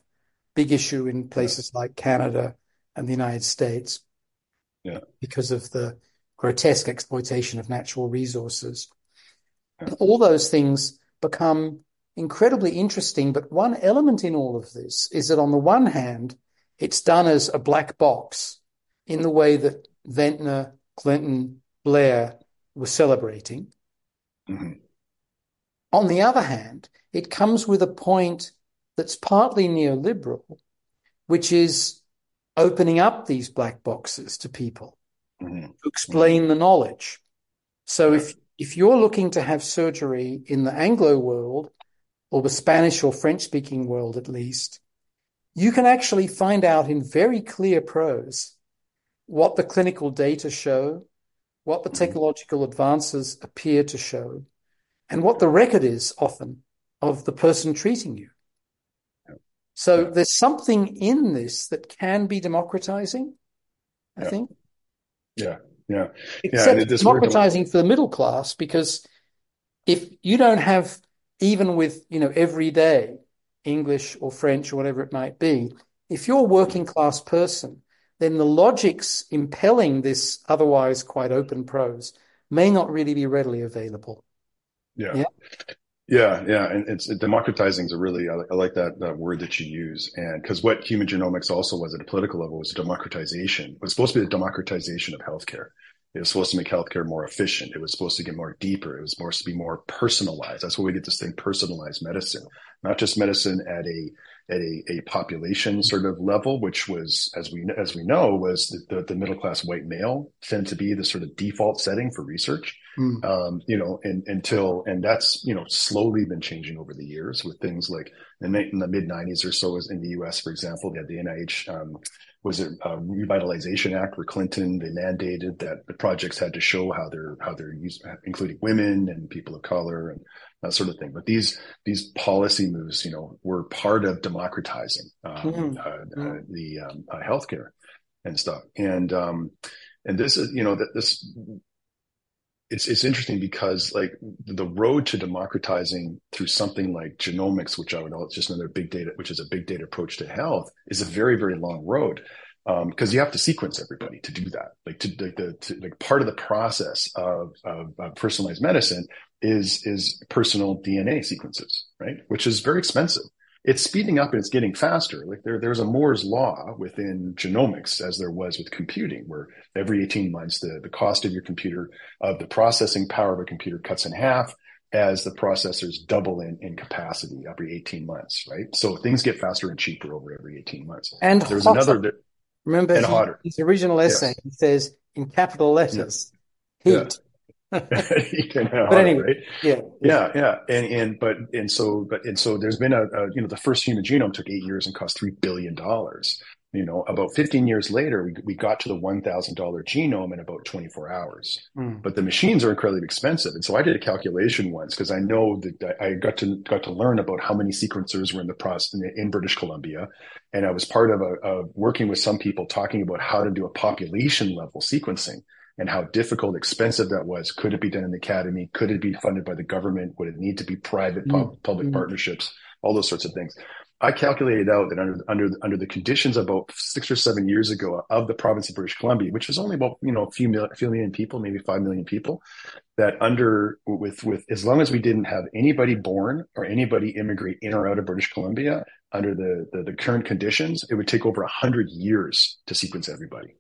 big issue in places like Canada and the United States. Yeah. Because of the grotesque exploitation of natural resources. Yeah. All those things become incredibly interesting. But one element in all of this is that on the one hand, it's done as a black box in the way that Venter, Clinton, Blair were celebrating. Mm-hmm. On the other hand, it comes with a point that's partly neoliberal, which is opening up these black boxes to people mm-hmm. to explain mm-hmm. the knowledge. So if if you're looking to have surgery in the Anglo world or the Spanish or French speaking world at least, you can actually find out in very clear prose what the clinical data show, what the mm-hmm. technological advances appear to show, and what the record is often of the person treating you. So there's something in this that can be democratizing, I yeah. think. Yeah, yeah. Except yeah, democratizing for the middle class because if you don't have even with you know every day English or French or whatever it might be, if you're a working class person, then the logics impelling this otherwise quite open prose may not really be readily available. Yeah. Yeah. Yeah, yeah, and it's democratizing is a really I, I like that, that word that you use, and because what human genomics also was at a political level was democratization. It was supposed to be the democratization of healthcare. It was supposed to make healthcare more efficient. It was supposed to get more deeper. It was supposed to be more personalized. That's where we get this thing, personalized medicine, not just medicine at a at a, a population sort of level, which was, as we as we know, was the, the, the middle class white male tend to be the sort of default setting for research. Mm. Um, you know, and until and that's you know slowly been changing over the years with things like in, in the mid '90s or so, as in the U.S., for example, they had the NIH. Um, was it a revitalization act where Clinton they mandated that the projects had to show how they're how they're used, including women and people of color and that sort of thing. But these these policy moves, you know, were part of democratizing um, mm-hmm. uh, uh, mm-hmm. the um, uh, healthcare and stuff. And um, and this is you know that this it's it's interesting because like the road to democratizing through something like genomics, which I would know it's just another big data, which is a big data approach to health, is a very very long road because um, you have to sequence everybody to do that. Like to, like, the, to, like part of the process of, of, of, personalized medicine is is personal DNA sequences, right? Which is very expensive. It's speeding up and it's getting faster. Like there, there's a Moore's law within genomics, as there was with computing, where every 18 months the, the cost of your computer, of the processing power of a computer cuts in half as the processors double in, in capacity every 18 months, right? So things get faster and cheaper over every 18 months. And there's hotter. another Remember and his, hotter. his original essay, yes. he says in capital letters, heat. but hotter, anyway, right? yeah, yeah, yeah, and and but and so but and so there's been a, a you know the first human genome took eight years and cost three billion dollars you know, about 15 years later, we, we got to the $1,000 genome in about 24 hours. Mm. But the machines are incredibly expensive. And so I did a calculation once because I know that I got to, got to learn about how many sequencers were in the process in, in British Columbia. And I was part of a, of working with some people talking about how to do a population level sequencing and how difficult, expensive that was. Could it be done in the academy? Could it be funded by the government? Would it need to be private, mm. public mm. partnerships? All those sorts of things. I calculated out that under under under the conditions about six or seven years ago of the province of British Columbia, which was only about you know a few million, a few million people, maybe five million people, that under with with as long as we didn't have anybody born or anybody immigrate in or out of British Columbia under the the, the current conditions, it would take over a hundred years to sequence everybody.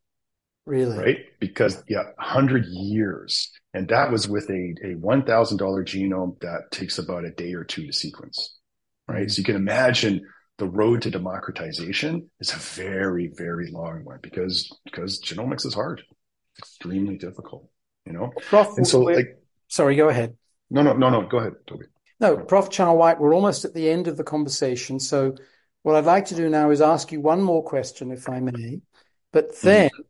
Really? Right? Because yeah, hundred years, and that was with a a one thousand dollar genome that takes about a day or two to sequence right? So you can imagine the road to democratization is a very, very long one because because genomics is hard, it's extremely difficult, you know. Prof, and so, like, sorry, go ahead. No, no, no, no. Go ahead, Toby. No, Prof. Chow-White, we're almost at the end of the conversation. So, what I'd like to do now is ask you one more question, if I may, but mm-hmm. then mm-hmm.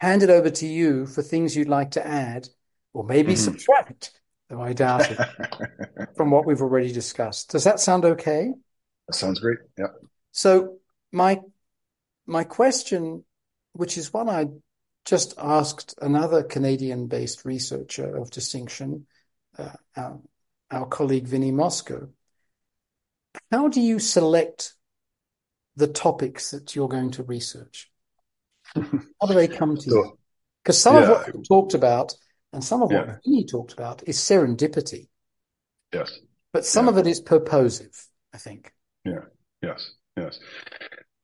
Hand it over to you for things you'd like to add or maybe mm-hmm. subtract though I doubt it, from what we've already discussed. Does that sound okay? That sounds great. Yeah. So my my question, which is one I just asked another Canadian-based researcher of distinction, uh, our, our colleague Vinny Mosco, how do you select the topics that you're going to research? How do they come to you? Because some yeah. of what you talked about and some of what yeah. talked about is serendipity. Yes. But some yeah. of it is purposive, I think. Yeah. Yes. Yes.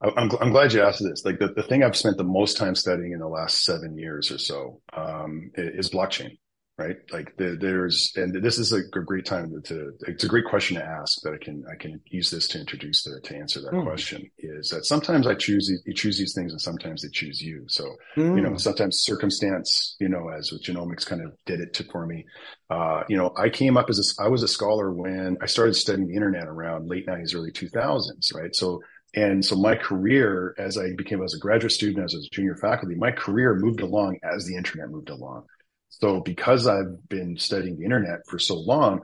I'm, I'm glad you asked this. Like the, the thing I've spent the most time studying in the last seven years or so um, is blockchain right? Like the, there's, and this is a great time to, to, it's a great question to ask that I can, I can use this to introduce the, to answer that mm. question is that sometimes I choose, you choose these things and sometimes they choose you. So, mm. you know, hmm. sometimes circumstance, you know, as with genomics kind of did it to, for me. Uh, you know, I came up as a, I was a scholar when I started studying the internet around late nineties, early two thousands, right? So, and so my career as I became as a graduate student, as a junior faculty, my career moved along as the internet moved along. So because I've been studying the internet for so long,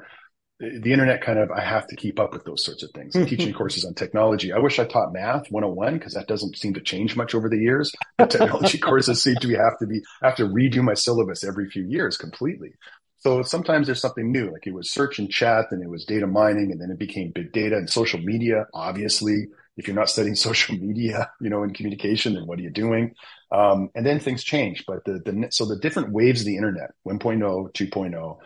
the internet kind of, I have to keep up with those sorts of things. Mm-hmm. teaching courses on technology. I wish I taught math 101 because that doesn't seem to change much over the years. But technology courses seem to be, have to be, I have to redo my syllabus every few years completely. So sometimes there's something new, like it was search and chat, and it was data mining, and then it became big data and social media, obviously if you're not studying social media, you know, in communication, then what are you doing? Um, and then things change. But the, the so the different waves of the internet, 1.0, 2.0,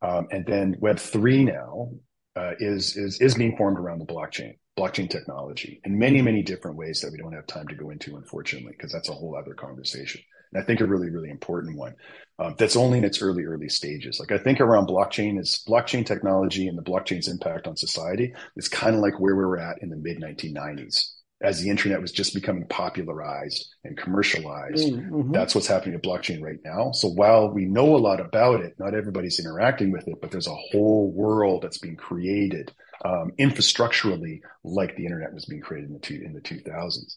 um, and then Web three now uh, is is is being formed around the blockchain, blockchain technology, in many many different ways that we don't have time to go into, unfortunately, because that's a whole other conversation. And I think a really really important one um, that's only in its early early stages. Like I think around blockchain is blockchain technology and the blockchain's impact on society is kind of like where we were at in the mid 1990s as the internet was just becoming popularized and commercialized. Mm-hmm. That's what's happening to blockchain right now. So while we know a lot about it, not everybody's interacting with it, but there's a whole world that's being created um, infrastructurally, like the internet was being created in the, two, in the 2000s.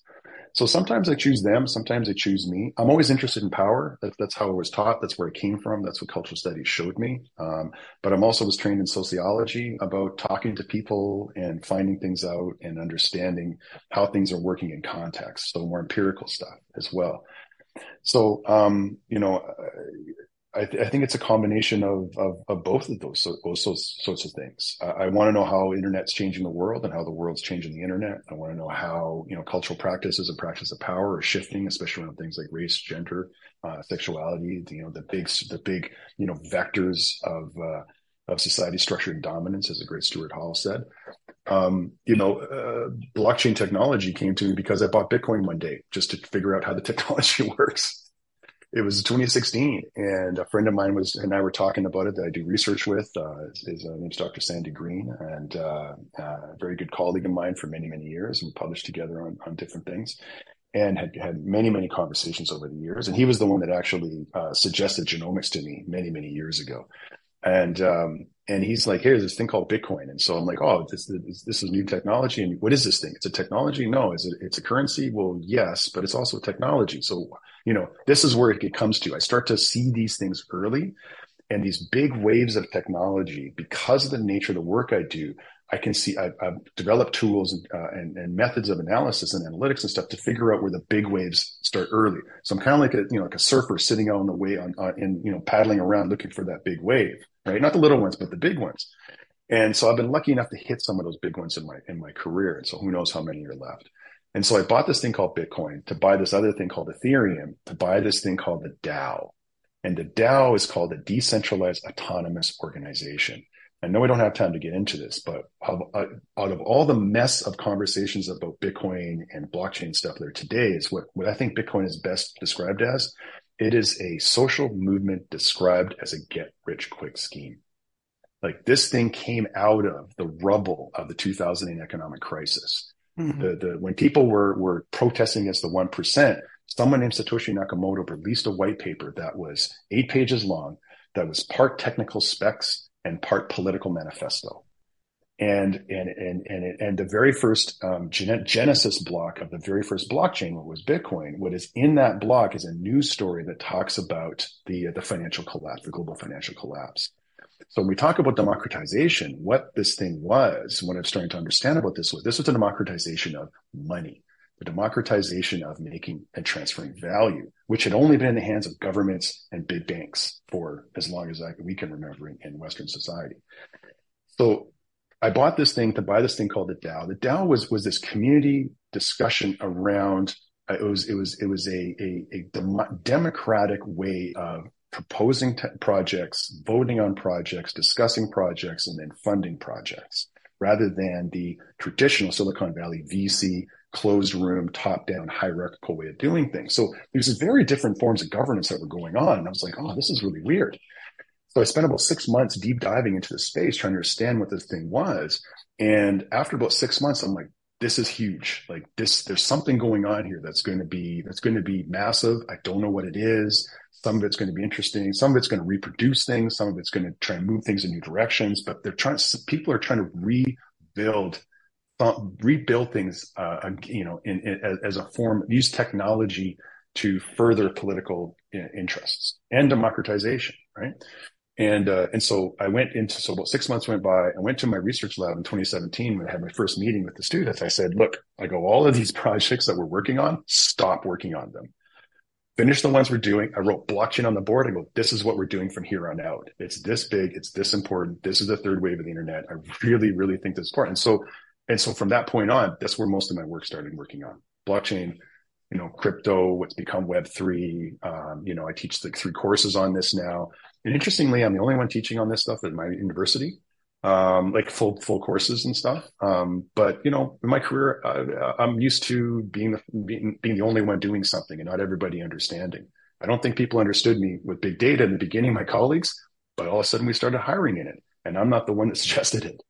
So sometimes I choose them, sometimes they choose me. I'm always interested in power. That, that's how I was taught. That's where I came from. That's what cultural studies showed me. Um, but I'm also was trained in sociology about talking to people and finding things out and understanding how things are working in context. So more empirical stuff as well. So, um, you know, I, th- I, think it's a combination of, of, of both of those, those, those sorts of things. I want to know how internet's changing the world and how the world's changing the internet. I want to know how you know cultural practices and practice of power are shifting, especially around things like race, gender, uh, sexuality. You know the big the big you know vectors of uh, of society structure and dominance, as the great Stuart Hall said. Um, you know, uh, blockchain technology came to me because I bought Bitcoin one day just to figure out how the technology works it was 2016 and a friend of mine was and i were talking about it that i do research with uh, his uh, name's dr sandy green and uh, uh, a very good colleague of mine for many many years and published together on, on different things and had had many many conversations over the years and he was the one that actually uh, suggested genomics to me many many years ago. And um, and he's like, "Here's this thing called Bitcoin." And so I'm like, "Oh, this, this, this is new technology." And what is this thing? It's a technology? No, is it? It's a currency? Well, yes, but it's also technology. So you know, this is where it comes to. I start to see these things early, and these big waves of technology because of the nature of the work I do. I can see I've, I've developed tools and, uh, and, and, methods of analysis and analytics and stuff to figure out where the big waves start early. So I'm kind of like a you know like a surfer sitting out on the way on, on and you know paddling around looking for that big wave, right? Not the little ones, but the big ones. And so I've been lucky enough to hit some of those big ones in my in my career. And so who knows how many are left. And so I bought this thing called Bitcoin to buy this other thing called Ethereum to buy this thing called the DAO. And the DAO is called a decentralized autonomous organization. I know we don't have time to get into this, but out of all the mess of conversations about Bitcoin and blockchain stuff there today is what, what I think Bitcoin is best described as. It is a social movement described as a get rich quick scheme. Like this thing came out of the rubble of the 2008 economic crisis. Mm-hmm. The, the, when people were, were protesting against the 1%, someone named Satoshi Nakamoto released a white paper that was eight pages long, that was part technical specs and part political manifesto. And and and and and the very first um, genesis block of the very first blockchain was Bitcoin. What is in that block is a news story that talks about the the financial collapse, the global financial collapse. So when we talk about democratization, what this thing was, what I'm starting to understand about this was this was a democratization of money, the democratization of making and transferring value, which had only been in the hands of governments and big banks for as long as I, we can remember in, in Western society. So I bought this thing to buy this thing called the DAO. The DAO was was this community discussion around uh, it was it was it was a a, a dem- democratic way of proposing projects, voting on projects, discussing projects, and then funding projects, rather than the traditional Silicon Valley VC closed room, top down hierarchical way of doing things. So there's very different forms of governance that were going on. And I was like, oh, this is really weird. So I spent about six months deep diving into the space, trying to understand what this thing was. And after about six months, I'm like, this is huge. Like this, there's something going on here that's going to be, that's going to be massive. I don't know what it is. Some of it's going to be interesting. Some of it's going to reproduce things. Some of it's going to try and move things in new directions, but they're trying, people are trying to rebuild, rebuild things, uh, you know, in, in, as a form, use technology to further political interests and democratization, right? And uh, and so I went into so about six months went by. I went to my research lab in 2017 when I had my first meeting with the students. I said, "Look, I go all of these projects that we're working on. Stop working on them. Finish the ones we're doing. I wrote blockchain on the board. I go, this is what we're doing from here on out. It's this big. It's this important. This is the third wave of the internet. I really, really think this is important. And so and so from that point on, that's where most of my work started working on blockchain, you know, crypto, what's become Web three. Um, you know, I teach like three courses on this now. And interestingly, I'm the only one teaching on this stuff at my university, um, like full full courses and stuff. Um, but you know, in my career, uh, I'm used to being the being, being the only one doing something and not everybody understanding. I don't think people understood me with big data in the beginning, my colleagues, but all of a sudden we started hiring in it, and I'm not the one that suggested it.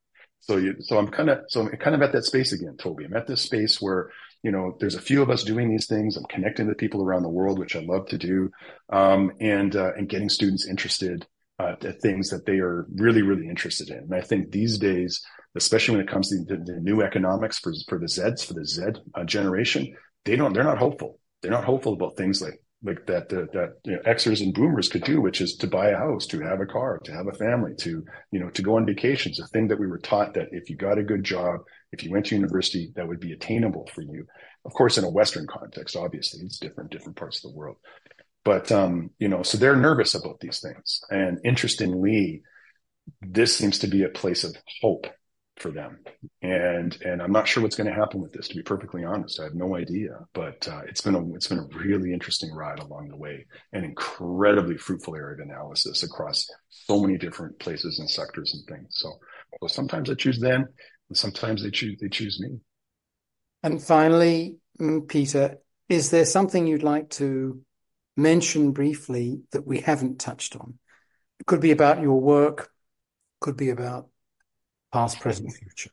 So you, so I'm kind of so I'm kind of at that space again, Toby. I'm at this space where you know, there's a few of us doing these things. I'm connecting to people around the world, which I love to do, um, and uh, and getting students interested uh, at things that they are really, really interested in. And I think these days, especially when it comes to the, the new economics for for the Zeds, for the Z uh, generation, they don't, they're not hopeful. They're not hopeful about things like like that that you know, Xers and Boomers could do, which is to buy a house, to have a car, to have a family, to you know to go on vacations. A thing that we were taught that if you got a good job, if you went to university, that would be attainable for you. Of course, in a Western context, obviously, it's different, different parts of the world. But um, you know, so they're nervous about these things. And interestingly, this seems to be a place of hope for them. And and I'm not sure what's going to happen with this. To be perfectly honest, I have no idea. But uh, it's been a it's been a really interesting ride along the way, an incredibly fruitful area of analysis across so many different places and sectors and things. So, so sometimes I choose them, and sometimes they choose they choose me. And finally, mm, Peter, is there something you'd like to mention briefly that we haven't touched on? It could be about your work, could be about past, present, future?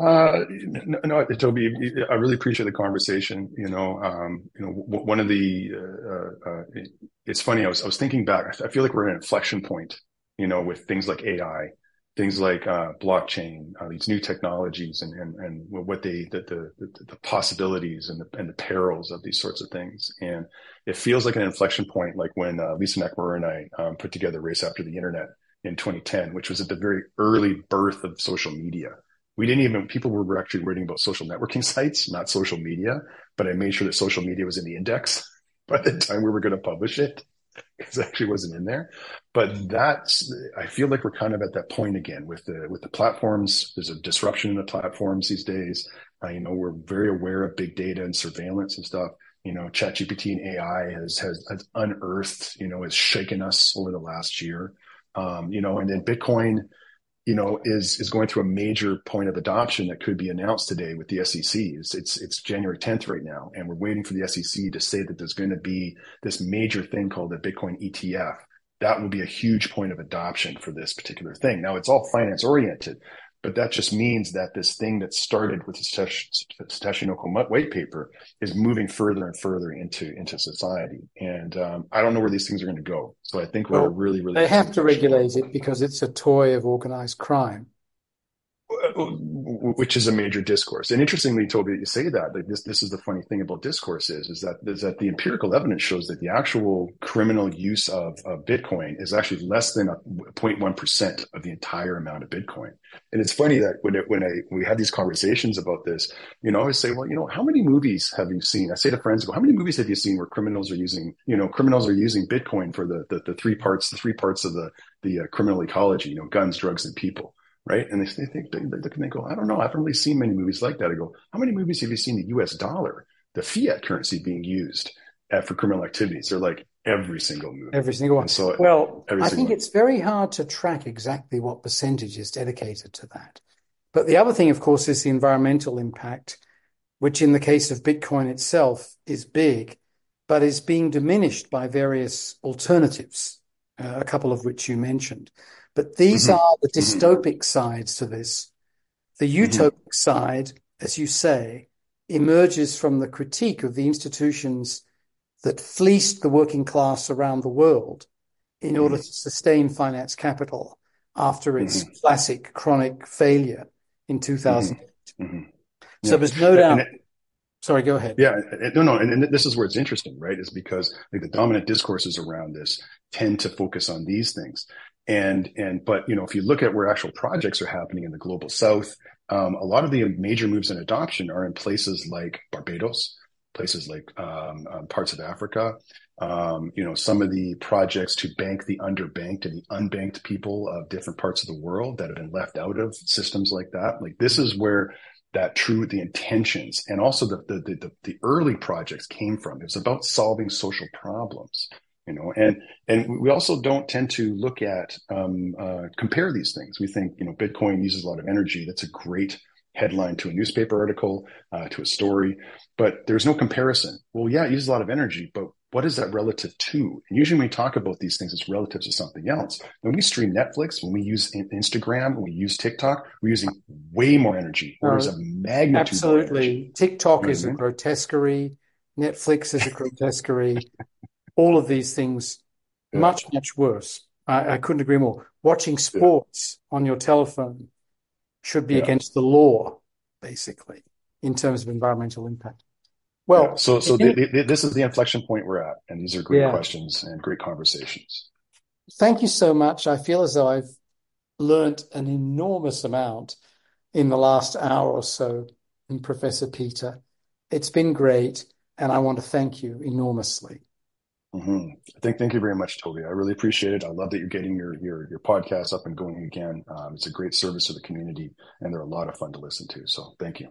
Uh, no, no, Toby, I really appreciate the conversation. You know, um, you know, one of the, uh, uh, it's funny. I was, I was thinking back. I feel like we're at an inflection point, you know, with things like AI, things like, uh, blockchain, uh, these new technologies and, and, and what they, the, the, the possibilities and the, and the perils of these sorts of things. And it feels like an inflection point, like when, uh, Lisa Nakamura and I, um, put together Race After the Internet in 2010, which was at the very early birth of social media. We didn't even, people were actually reading about social networking sites, not social media, but I made sure that social media was in the index by the time we were going to publish it because it actually wasn't in there. But that's, I feel like we're kind of at that point again with the, with the platforms. There's a disruption in the platforms these days. Uh, you know, we're very aware of big data and surveillance and stuff you know, ChatGPT and AI has, has, has unearthed, you know, has shaken us over the last year. Um, you know, and then Bitcoin, you know, is is going through a major point of adoption that could be announced today with the SEC. It's it's, it's January 10th right now, and we're waiting for the SEC to say that there's going to be this major thing called the Bitcoin ETF. That will be a huge point of adoption for this particular thing. Now it's all finance oriented, but that just means that this thing that started with the Satoshi Nakamoto white paper is moving further and further into into society. And um, I don't know where these things are going to go. So I think we're well, really, really. They have to regulate it because it's a toy of organized crime which is a major discourse. And interestingly, Toby, you say that like this, this is the funny thing about discourse is, is that, is that the empirical evidence shows that the actual criminal use of, of Bitcoin is actually less than a 0.1% of the entire amount of Bitcoin. And it's funny that when it, when I, we have these conversations about this, you know, I always say, well, you know, how many movies have you seen? I say to friends, well, how many movies have you seen where criminals are using, you know, criminals are using Bitcoin for the, the, the three parts, the three parts of the, the uh, criminal ecology, you know, guns, drugs, and people right? And they, they think they, look and they go, I don't know, I haven't really seen many movies like that. I go, how many movies have you seen the U.S. dollar, the fiat currency being used at, for criminal activities? They're like every single movie, every single one. And so well, I think one. it's very hard to track exactly what percentage is dedicated to that. But the other thing, of course, is the environmental impact, which in the case of Bitcoin itself is big, but is being diminished by various alternatives, uh, a couple of which you mentioned. But these mm-hmm. are the mm-hmm. dystopic mm-hmm. sides to this. The mm-hmm. utopic mm-hmm. side, as you say, emerges from the critique of the institutions that fleeced the working class around the world in order mm-hmm. to sustain finance capital after its classic chronic failure in 2008. Mm-hmm. So yeah. there's no doubt. It, sorry, go ahead. Yeah, no, no, and, and, this is where it's interesting, right? Is because like the dominant discourses around this tend to focus on these things, and and but you know if you look at where actual projects are happening in the global South, um, a lot of the major moves in adoption are in places like Barbados, places like um, um, parts of Africa, um, you know, some of the projects to bank the underbanked and the unbanked people of different parts of the world that have been left out of systems like that. Like this is where that true the intentions and also the the the, the early projects came from. It was about solving social problems you know and and we also don't tend to look at um, uh, compare these things we think you know bitcoin uses a lot of energy that's a great headline to a newspaper article uh, to a story but there's no comparison well yeah it uses a lot of energy but what is that relative to? And usually when we talk about these things, it's relative to something else. When we stream Netflix, when we use Instagram, when we use TikTok, we're using way more energy. Orders of magnitude. Absolutely. TikTok is a grotesquerie. Netflix is a grotesquerie. All of these things, yeah. much, much worse. I, I, couldn't agree more. Watching sports yeah. on your telephone should be yeah. against the law, basically, in terms of environmental impact. Well, so so the, the, this is the inflection point we're at, and these are great questions and great conversations. Thank you so much. I feel as though I've learnt an enormous amount in the last hour or so, Professor Peter. It's been great, and I want to thank you enormously. Mm-hmm. Thank, thank you very much, Toby. I really appreciate it. I love that you're getting your your your podcast up and going again. Um, it's a great service to the community, and they're a lot of fun to listen to. So, thank you.